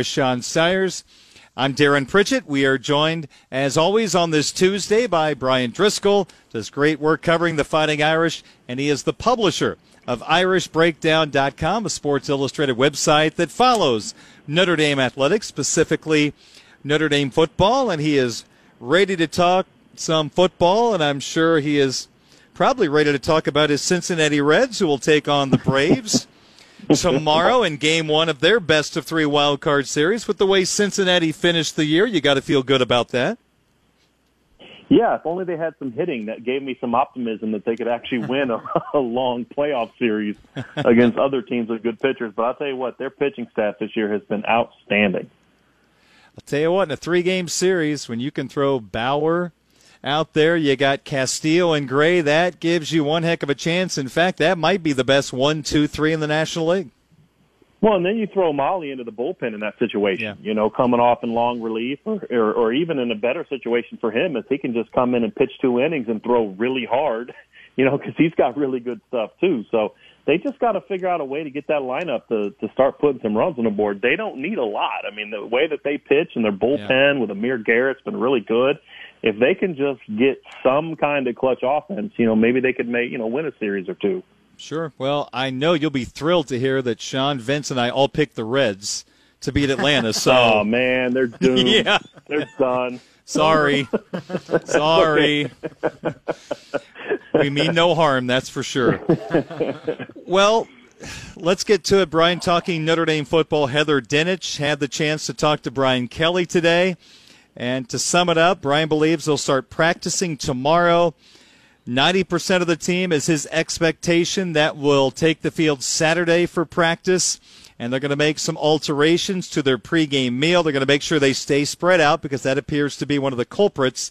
with Sean Stires. I'm Darin Pritchett. We are joined, as always, on this Tuesday by Bryan Driscoll. Does great work covering the Fighting Irish, and he is the publisher of IrishBreakdown.com, a Sports Illustrated website that follows Notre Dame athletics, specifically Notre Dame football, and he is ready to talk some football, and I'm sure he is probably ready to talk about his Cincinnati Reds, who will take on the Braves tomorrow in game one of their best of three wild card series. With the way Cincinnati finished the year, you got to feel good about that. Yeah, if only they had some hitting that gave me some optimism that they could actually win a, a long playoff series against other teams with good pitchers. But I'll tell you what, their pitching staff this year has been outstanding. I'll tell you what, in a three game series, when you can throw Bauer, out there. You got Castillo and Gray. That gives you one heck of a chance. In fact, that might be the best one, two, three in the National League. Well, and then you throw Molly into the bullpen in that situation. Yeah. You know, coming off in long relief, or, or or even in a better situation for him, if he can just come in and pitch two innings and throw really hard. You know, because he's got really good stuff too. So they just got to figure out a way to get that lineup to to start putting some runs on the board. They don't need a lot. I mean, the way that they pitch and their bullpen yeah. with Amir Garrett's been really good if they can just get some kind of clutch offense, you know, maybe they could make, you know, win a series or two. Sure. Well, I know you'll be thrilled to hear that Sean, Vince, and I all picked the Reds to beat Atlanta. So, oh man, they're doomed. yeah, they're done. Sorry, sorry. we mean no harm, that's for sure. Well, let's get to it. Bryan talking Notre Dame football. Heather Dinich had the chance to talk to Brian Kelly today. And to sum it up, Brian believes they'll start practicing tomorrow. 90% of the team is his expectation that will take the field Saturday for practice. And they're going to make some alterations to their pregame meal. They're going to make sure they stay spread out because that appears to be one of the culprits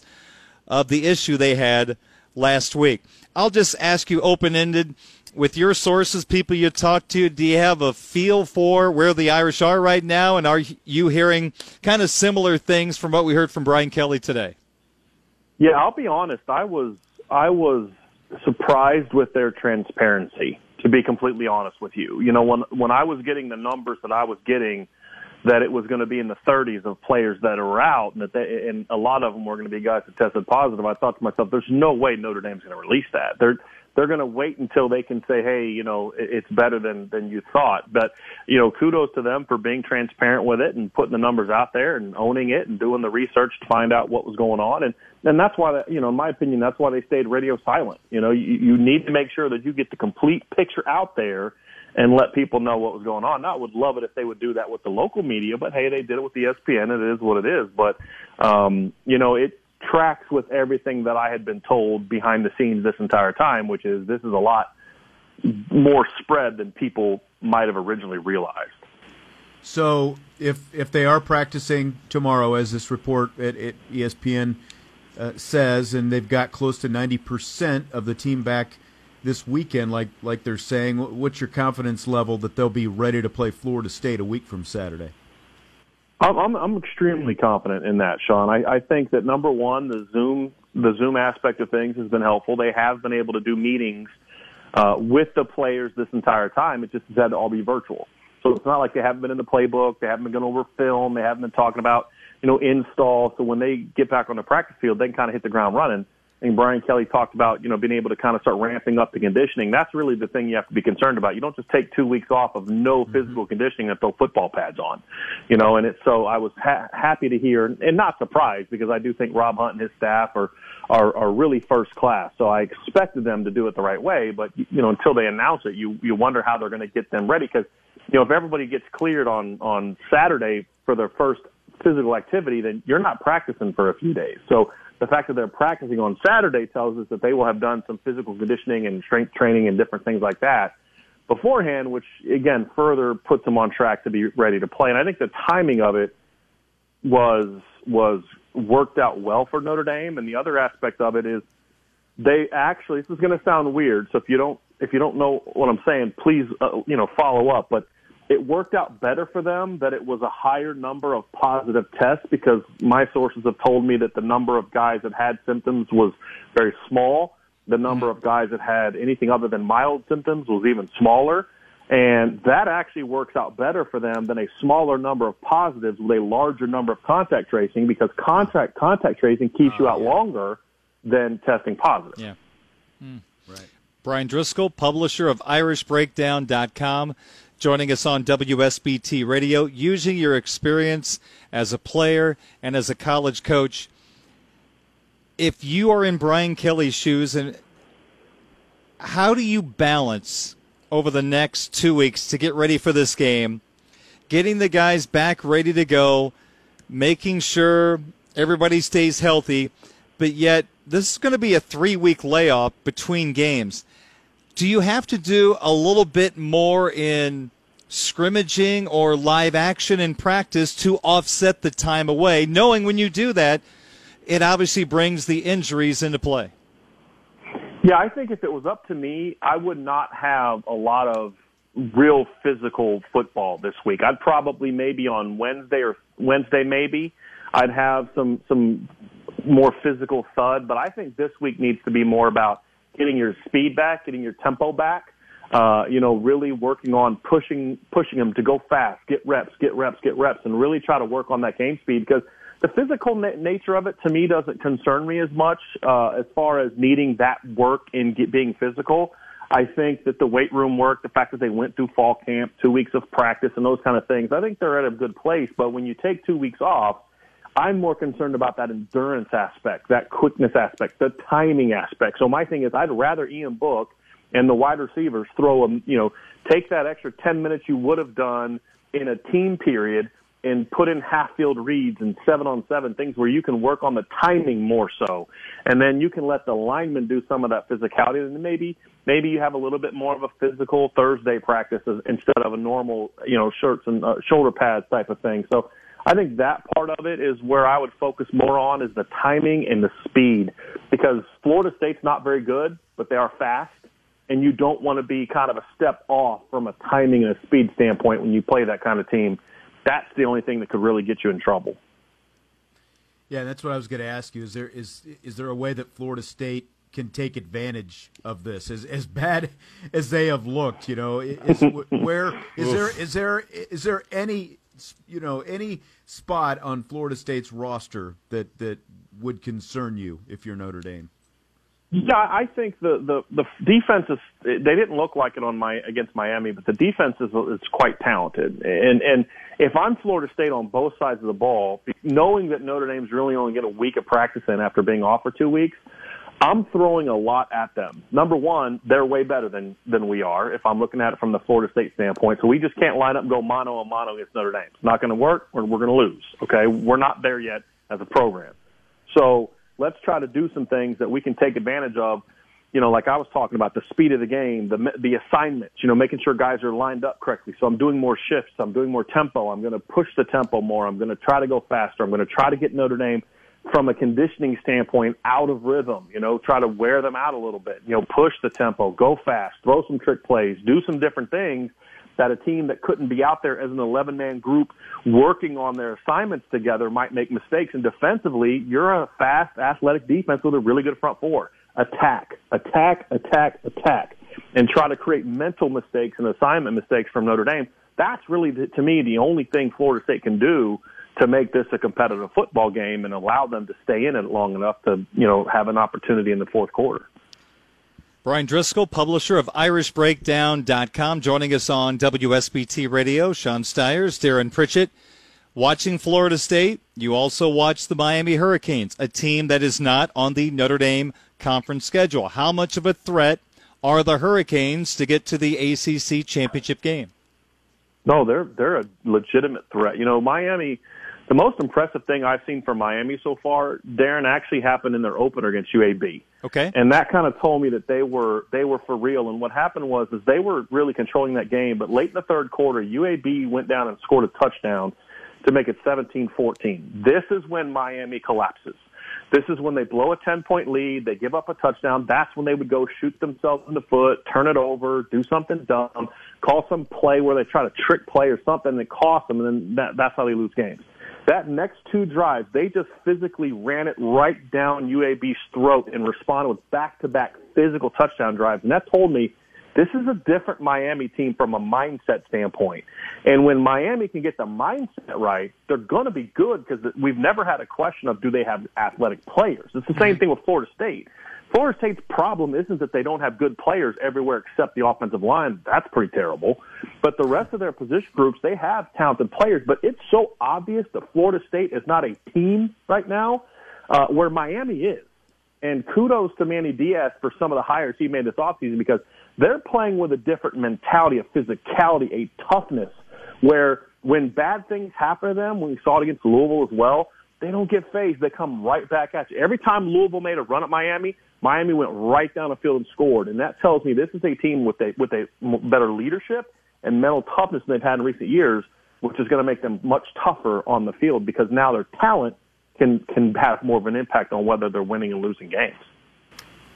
of the issue they had last week. I'll just ask you open ended with your sources, people you talk to, do you have a feel for where the Irish are right now? And are you hearing kind of similar things from what we heard from Brian Kelly today? Yeah, I'll be honest. I was I was surprised with their transparency. To be completely honest with you, you know, when when I was getting the numbers that I was getting, that it was going to be in the 30s of players that are out, and that they, and a lot of them were going to be guys that tested positive. I thought to myself, "There's no way Notre Dame's going to release that." They're they're going to wait until they can say, hey, you know, it's better than than you thought. But you know, kudos to them for being transparent with it and putting the numbers out there and owning it and doing the research to find out what was going on. And and that's why, you know, in my opinion, that's why they stayed radio silent. You know, you, you need to make sure that you get the complete picture out there and let people know what was going on. Now, I would love it if they would do that with the local media, but hey, they did it with the ESPN, and it is what it is. But um, you know, it tracks with everything that I had been told behind the scenes this entire time, which is this is a lot more spread than people might have originally realized. So, if if they are practicing tomorrow, as this report at, at ESPN uh, says, and they've got close to ninety percent of the team back this weekend, like like they're saying, what's your confidence level that they'll be ready to play Florida State a week from Saturday? I'm, I'm extremely confident in that, Sean. I, I think that number one, the Zoom the Zoom aspect of things has been helpful. They have been able to do meetings uh, with the players this entire time. It just has had to all be virtual. So it's not like they haven't been in the playbook, they haven't been going over film, they haven't been talking about you know install. So when they get back on the practice field, they can kind of hit the ground running and Brian Kelly talked about, you know, being able to kind of start ramping up the conditioning. That's really the thing you have to be concerned about. You don't just take two weeks off of no mm-hmm. physical conditioning and throw football pads on, you know. And it's so I was ha- happy to hear and not surprised because I do think Rob Hunt and his staff are are are really first class. So I expected them to do it the right way, but you know, until they announce it, you you wonder how they're going to get them ready because you know if everybody gets cleared on on Saturday for their first physical activity, then you're not practicing for a few days. So the fact that they're practicing on Saturday tells us that they will have done some physical conditioning and strength training and different things like that beforehand, which again further puts them on track to be ready to play. And I think the timing of it was was worked out well for Notre Dame. And the other aspect of it is they actually this is going to sound weird. So if you don't if you don't know what I'm saying, please uh, you know follow up. But it worked out better for them that it was a higher number of positive tests because my sources have told me that the number of guys that had symptoms was very small. The number mm-hmm. of guys that had anything other than mild symptoms was even smaller. And that actually works out better for them than a smaller number of positives with a larger number of contact tracing because contact contact tracing keeps you Oh, out yeah. longer than testing positive. Yeah. Hmm. Right. Bryan Driscoll, publisher of IrishBreakdown.com, joining us on WSBT Radio, using your experience as a player and as a college coach. If you are in Brian Kelly's shoes, and how do you balance over the next two weeks to get ready for this game, getting the guys back ready to go, making sure everybody stays healthy, but yet this is going to be a three week layoff between games. Do you have to do a little bit more in scrimmaging or live action in practice to offset the time away, knowing when you do that, it obviously brings the injuries into play? Yeah, I think if it was up to me, I would not have a lot of real physical football this week. I'd probably maybe on Wednesday or Wednesday maybe I'd have some some more physical thud, but I think this week needs to be more about getting your speed back, getting your tempo back. Uh, you know, really working on pushing pushing them to go fast, get reps, get reps, get reps, and really try to work on that game speed because the physical na- nature of it to me doesn't concern me as much uh, as far as needing that work in get, being physical. I think that the weight room work, the fact that they went through fall camp, two weeks of practice, and those kind of things, I think they're at a good place. But when you take two weeks off, I'm more concerned about that endurance aspect, that quickness aspect, the timing aspect. So my thing is, I'd rather Ian Book and the wide receivers throw them, you know, take that extra 10 minutes you would have done in a team period and put in half field reads and seven on seven things where you can work on the timing more so. And then you can let the linemen do some of that physicality and maybe, maybe you have a little bit more of a physical Thursday practice instead of a normal, you know, shirts and uh, shoulder pads type of thing. So I think that part of it is where I would focus more on is the timing and the speed because Florida State's not very good, but they are fast and you don't want to be kind of a step off from a timing and a speed standpoint when you play that kind of team. That's the only thing that could really get you in trouble. Yeah, that's what I was going to ask you. Is there is is there a way that Florida State can take advantage of this? As as bad as they have looked, you know, is where is there is there is there any you know any spot on Florida State's roster that that would concern you if you're Notre Dame? Yeah, I think the the the defense is. They didn't look like it on my against Miami, but the defense is is quite talented. And and if I'm Florida State on both sides of the ball, knowing that Notre Dame's really only get a week of practice in after being off for two weeks, I'm throwing a lot at them. Number one, they're way better than than we are. If I'm looking at it from the Florida State standpoint, so we just can't line up and go mano a mano against Notre Dame. It's not going to work. We're, we're going to lose. Okay, we're not there yet as a program. So let's try to do some things that we can take advantage of. You know, like I was talking about the speed of the game, the the assignments. You know, making sure guys are lined up correctly. So I'm doing more shifts. I'm doing more tempo. I'm going to push the tempo more. I'm going to try to go faster. I'm going to try to get Notre Dame from a conditioning standpoint out of rhythm. You know, try to wear them out a little bit. You know, push the tempo, go fast, throw some trick plays, do some different things that a team that couldn't be out there as an 11 man group working on their assignments together might make mistakes. And defensively, you're a fast, athletic defense with a really good front four. Attack, attack, attack, attack, and try to create mental mistakes and assignment mistakes from Notre Dame. That's really, to me, the only thing Florida State can do to make this a competitive football game and allow them to stay in it long enough to, you know, have an opportunity in the fourth quarter. Bryan Driscoll, publisher of IrishBreakdown.com, joining us on WSBT Radio. Sean Stires, Darin Pritchett. Watching Florida State, you also watch the Miami Hurricanes, a team that is not on the Notre Dame conference schedule. How much of a threat are the Hurricanes to get to the ACC championship game? No, they're they're a legitimate threat. You know, Miami. The most impressive thing I've seen from Miami so far, Darin, actually happened in their opener against UAB. Okay. And that kind of told me that they were they were for real. And what happened was is they were really controlling that game. But late in the third quarter, UAB went down and scored a touchdown to make it 17-14. This is when Miami collapses. This is when they blow a 10 point lead. They give up a touchdown. That's when they would go shoot themselves in the foot, turn it over, do something dumb, call some play where they try to trick play or something that costs them, and then that, that's how they lose games. That next two drives, they just physically ran it right down UAB's throat and responded with back to back physical touchdown drives. And that told me This is a different Miami team from a mindset standpoint. And when Miami can get the mindset right, they're going to be good because we've never had a question of do they have athletic players. It's the same mm-hmm. thing with Florida State. Florida State's problem isn't that they don't have good players everywhere except the offensive line. That's pretty terrible. But the rest of their position groups, they have talented players. But it's so obvious that Florida State is not a team right now, uh, where Miami is. And kudos to Manny Diaz for some of the hires he made this offseason because they're playing with a different mentality, a physicality, a toughness, where when bad things happen to them, when we saw it against Louisville as well, they don't get fazed. They come right back at you. Every time Louisville made a run at Miami, Miami went right down the field and scored, and that tells me this is a team with a with a better leadership and mental toughness than they've had in recent years, which is going to make them much tougher on the field because now their talent can can have more of an impact on whether they're winning and losing games.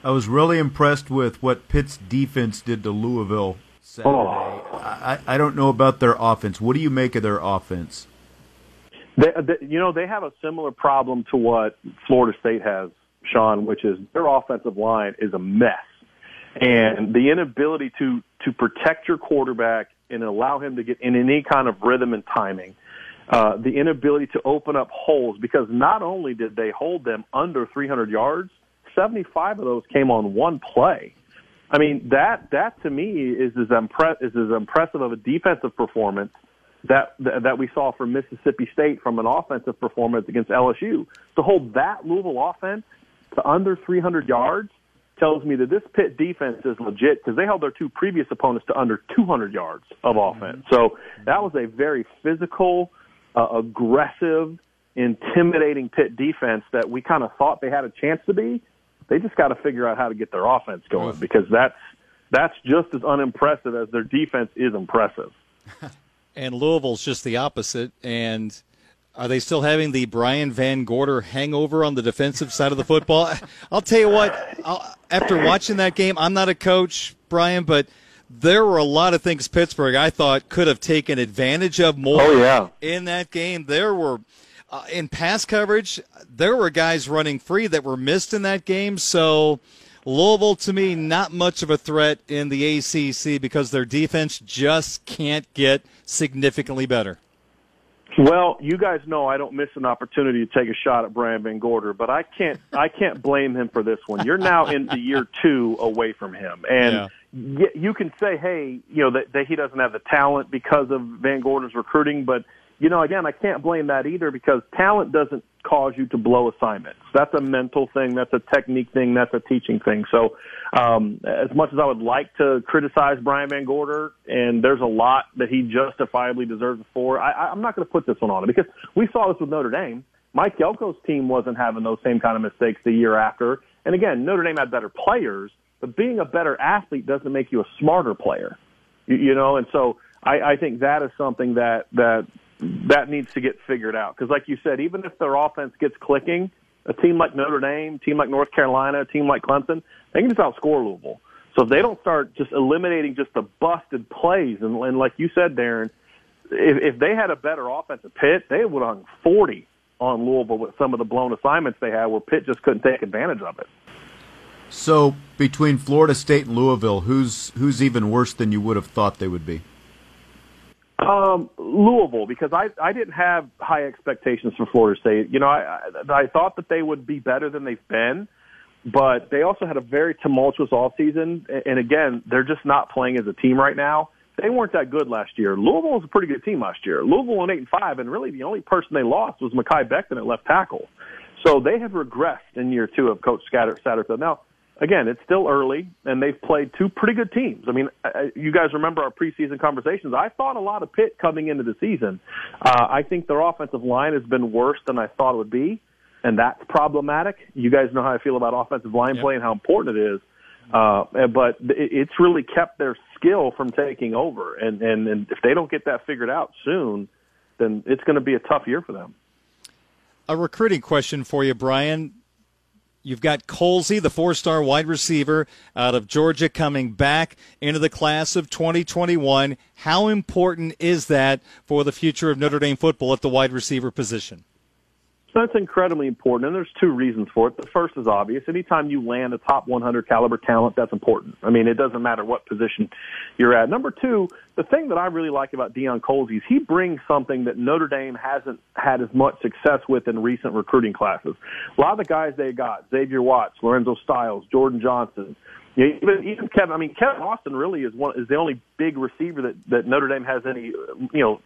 I was really impressed with what Pitt's defense did to Louisville Saturday. Oh. I, I don't know about their offense. What do you make of their offense? They, they, you know, they have a similar problem to what Florida State has Sean, which is their offensive line is a mess. And the inability to, to protect your quarterback and allow him to get in any kind of rhythm and timing, uh, the inability to open up holes because not only did they hold them under 300 yards, 75 of those came on one play. I mean, that, that to me is as, impre- is as impressive of a defensive performance that, that we saw from Mississippi State from an offensive performance against LSU. To hold that Louisville offense to under 300 yards tells me that this Pitt defense is legit because they held their two previous opponents to under 200 yards of offense. So that was a very physical, uh, aggressive, intimidating Pitt defense that we kind of thought they had a chance to be. They just got to figure out how to get their offense going because that's that's just as unimpressive as their defense is impressive. and Louisville's just the opposite and are they still having the Brian VanGorder hangover on the defensive side of the football? I'll tell you what, I'll, after watching that game, I'm not a coach, Bryan, but there were a lot of things Pittsburgh I thought could have taken advantage of more oh, yeah. in that game. There were uh, in pass coverage, there were guys running free that were missed in that game. So Louisville, to me, not much of a threat in the ACC because their defense just can't get significantly better. Well, you guys know I don't miss an opportunity to take a shot at Brian VanGorder, but I can't I can't blame him for this one. You're now into year two away from him, and yeah. you can say, hey, you know that, that he doesn't have the talent because of VanGorder's recruiting, but you know, again, I can't blame that either because talent doesn't cause you to blow assignments. That's a mental thing. That's a technique thing. That's a teaching thing. So, um, as much as I would like to criticize Brian VanGorder, and there's a lot that he justifiably deserves for, I, I'm not going to put this one on him because we saw this with Notre Dame. Mike Elko's team wasn't having those same kind of mistakes the year after. And again, Notre Dame had better players, but being a better athlete doesn't make you a smarter player. You, you know, and so I, I think that is something that that that needs to get figured out. Because, like you said, even if their offense gets clicking, a team like Notre Dame, team like North Carolina, a team like Clemson, they can just outscore Louisville. So if they don't start just eliminating just the busted plays, and, and like you said, Darin, if, if they had a better offensive pit, they would have 40 on Louisville with some of the blown assignments they had where Pitt just couldn't take advantage of it. So between Florida State and Louisville, who's who's even worse than you would have thought they would be? Um, Louisville, because I I didn't have high expectations for Florida State. You know, I I thought that they would be better than they've been, but they also had a very tumultuous off season, and again, they're just not playing as a team right now. They weren't that good last year. Louisville was a pretty good team last year. Louisville went eight and five, and really the only person they lost was Mekhi Becton at left tackle. So they have regressed in year two of Coach Satterfield. Now again, it's still early, and they've played two pretty good teams. I mean, you guys remember our preseason conversations. I thought a lot of Pitt coming into the season. Uh, I think their offensive line has been worse than I thought it would be, and that's problematic. You guys know how I feel about offensive line yep. play and how important it is. Uh, but it's really kept their skill from taking over, and, and, and if they don't get that figured out soon, then it's going to be a tough year for them. A recruiting question for you, Bryan You've got Colzie, the four star wide receiver out of Georgia, coming back into the class of 2021. How important is that for the future of Notre Dame football at the wide receiver position? That's incredibly important, and there's two reasons for it. The first is obvious. Anytime you land a top 100 caliber talent, that's important. I mean, it doesn't matter what position you're at. Number two, the thing that I really like about Deion Colzie is he brings something that Notre Dame hasn't had as much success with in recent recruiting classes. A lot of the guys they got, Xavier Watts, Lorenzo Styles, Jordan Johnson, yeah, even even Kevin. I mean, Kevin Austin really is one is the only big receiver that that Notre Dame has any you know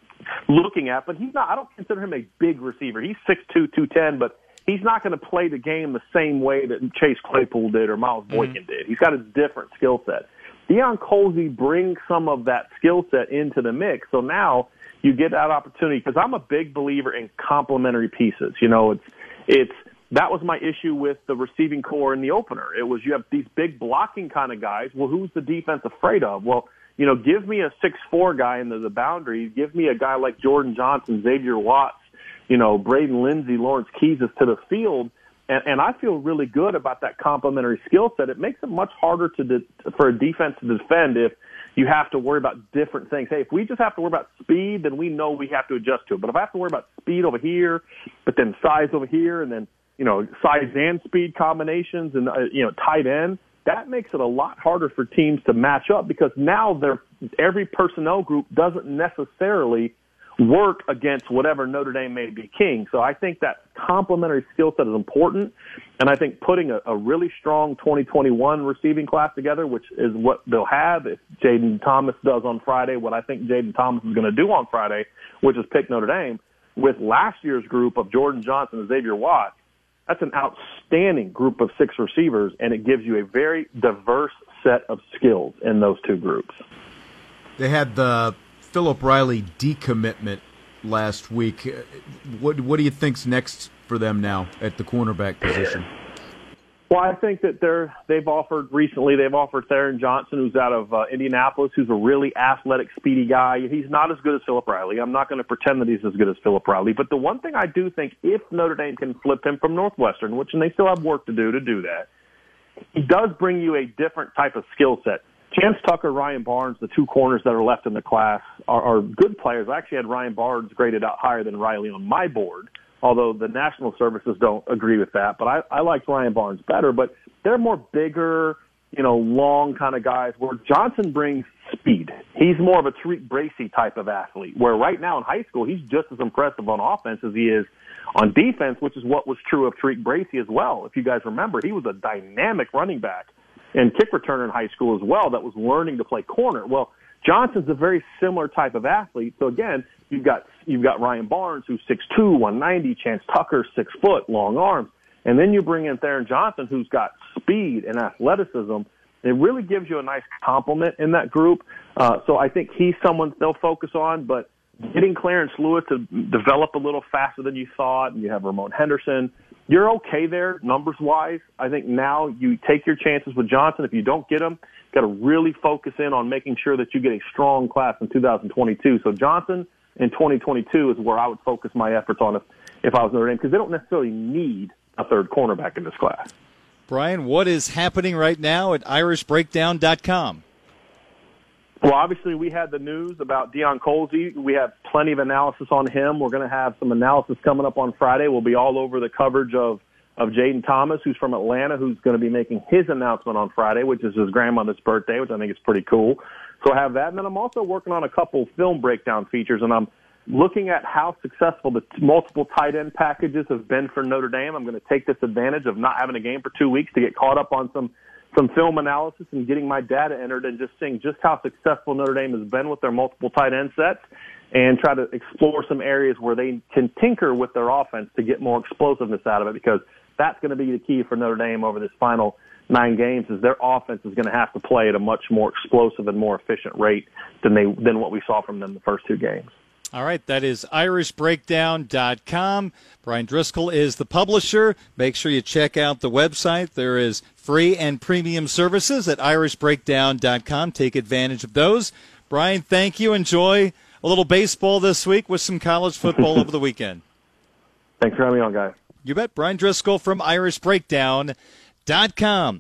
looking at. But he's not. I don't consider him a big receiver. He's six two, two ten, but he's not going to play the game the same way that Chase Claypool did or Miles mm-hmm. Boykin mm-hmm. did. He's got a different skill set. Deion Colzie brings some of that skill set into the mix. So now you get that opportunity because I'm a big believer in complementary pieces. You know, it's it's that was my issue with the receiving corps in the opener. It was you have these big blocking kind of guys. Well, who's the defense afraid of? Well, you know, give me a six four guy into the boundary. Give me a guy like Jordan Johnson, Xavier Watts, you know, Braden Lenzy, Lawrence Keys to the field. And, and I feel really good about that complementary skill set. It makes it much harder to de- for a defense to defend if you have to worry about different things. Hey, if we just have to worry about speed, then we know we have to adjust to it. But if I have to worry about speed over here, but then size over here, and then you know, size and speed combinations and, uh, you know, tight end, that makes it a lot harder for teams to match up because now they're, every personnel group doesn't necessarily work against whatever Notre Dame may be king. So I think that complementary skill set is important. And I think putting a, a really strong 2021 receiving class together, which is what they'll have if Jayden Thomas does on Friday, what I think Jayden Thomas is going to do on Friday, which is pick Notre Dame, with last year's group of Jordan Johnson and Xavier Watts, that's an outstanding group of six receivers, and it gives you a very diverse set of skills in those two groups. They had the Philip Riley decommitment last week. What what do you think's next for them now at the cornerback position? Well, I think that they're they've offered recently. They've offered Theron Johnson, who's out of uh, Indianapolis, who's a really athletic, speedy guy. He's not as good as Philip Riley. I'm not going to pretend that he's as good as Philip Riley. But the one thing I do think, if Notre Dame can flip him from Northwestern, which and they still have work to do to do that, he does bring you a different type of skill set. Chance Tucker, Ryan Barnes, the two corners that are left in the class, are, are good players. I actually had Ryan Barnes graded out higher than Riley on my board although the national services don't agree with that. But I, I like Ryan Barnes better. But they're more bigger, you know, long kind of guys. Where Johnson brings speed. He's more of a Tariq Bracy type of athlete. Where right now in high school, he's just as impressive on offense as he is on defense, which is what was true of Tariq Bracy as well. If you guys remember, he was a dynamic running back and kick returner in high school as well that was learning to play corner. Well, Johnson's a very similar type of athlete. So again, you've got you've got Ryan Barnes who's six two, one ninety, Chance Tucker six foot, long arms, and then you bring in Theron Johnson who's got speed and athleticism. It really gives you a nice complement in that group. Uh, so I think he's someone they'll focus on, but getting Clarence Lewis to develop a little faster than you thought, and you have Ramon Henderson. You're okay there numbers wise. I think now you take your chances with Johnson. If you don't get him, got to really focus in on making sure that you get a strong class in 2022. So Johnson in 2022 is where I would focus my efforts on if, if I was Notre Dame because they don't necessarily need a third cornerback in this class. Bryan, what is happening right now at irishbreakdown.com? Well, obviously, we had the news about Deion Colzie. We have plenty of analysis on him. We're going to have some analysis coming up on Friday. We'll be all over the coverage of of Jayden Thomas, who's from Atlanta, who's going to be making his announcement on Friday, which is his grandmother's birthday, which I think is pretty cool. So I have that. And then I'm also working on a couple film breakdown features, and I'm looking at how successful the multiple tight end packages have been for Notre Dame. I'm going to take this advantage of not having a game for two weeks to get caught up on some some film analysis and getting my data entered and just seeing just how successful Notre Dame has been with their multiple tight end sets and try to explore some areas where they can tinker with their offense to get more explosiveness out of it because that's going to be the key for Notre Dame over this final nine games is their offense is going to have to play at a much more explosive and more efficient rate than they than what we saw from them the first two games. All right, that is irishbreakdown.com. Bryan Driscoll is the publisher. Make sure you check out the website. There is free and premium services at irishbreakdown.com. Take advantage of those. Bryan, thank you. Enjoy a little baseball this week with some college football over the weekend. Thanks for having me on, guys. You bet. Bryan Driscoll from irishbreakdown.com.